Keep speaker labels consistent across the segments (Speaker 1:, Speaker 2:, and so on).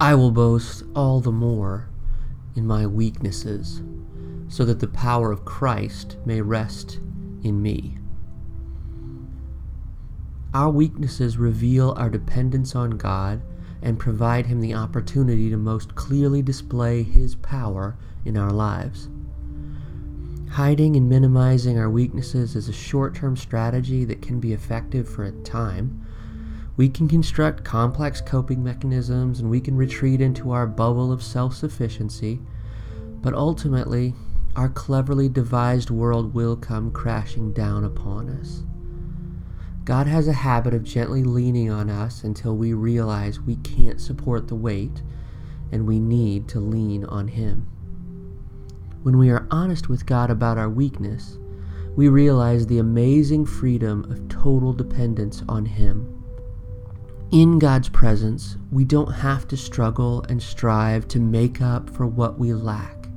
Speaker 1: I will boast all the more in my weaknesses, so that the power of Christ may rest in me. Our weaknesses reveal our dependence on God and provide Him the opportunity to most clearly display His power in our lives. Hiding and minimizing our weaknesses is a short term strategy that can be effective for a time. We can construct complex coping mechanisms and we can retreat into our bubble of self sufficiency, but ultimately, our cleverly devised world will come crashing down upon us. God has a habit of gently leaning on us until we realize we can't support the weight and we need to lean on Him. When we are honest with God about our weakness, we realize the amazing freedom of total dependence on Him. In God's presence, we don't have to struggle and strive to make up for what we lack.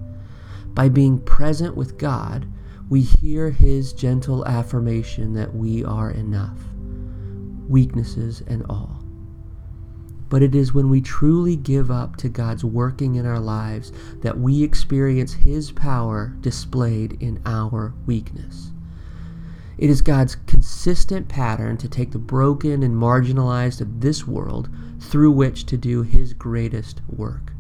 Speaker 1: By being present with God, we hear His gentle affirmation that we are enough, weaknesses and all but it is when we truly give up to God's working in our lives that we experience His power displayed in our weakness. It is God's consistent pattern to take the broken and marginalized of this world through which to do His greatest work.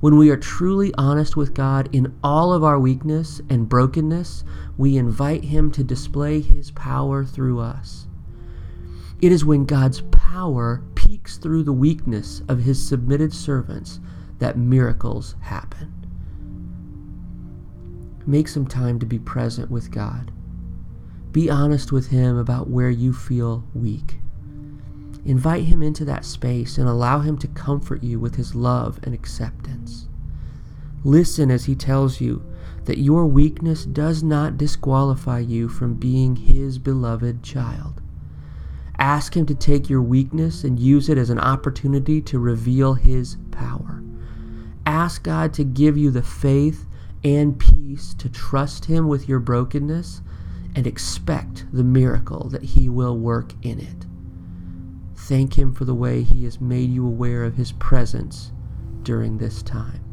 Speaker 1: When we are truly honest with God in all of our weakness and brokenness, we invite Him to display His power through us. It is when God's power peeks through the weakness of his submitted servants that miracles happen. Make some time to be present with God. Be honest with Him about where you feel weak. Invite Him into that space and allow Him to comfort you with His love and acceptance. Listen as He tells you that your weakness does not disqualify you from being His beloved child. Ask Him to take your weakness and use it as an opportunity to reveal His power. Ask God to give you the faith and peace to trust Him with your brokenness and expect the miracle that He will work in it. Thank Him for the way He has made you aware of His presence during this time.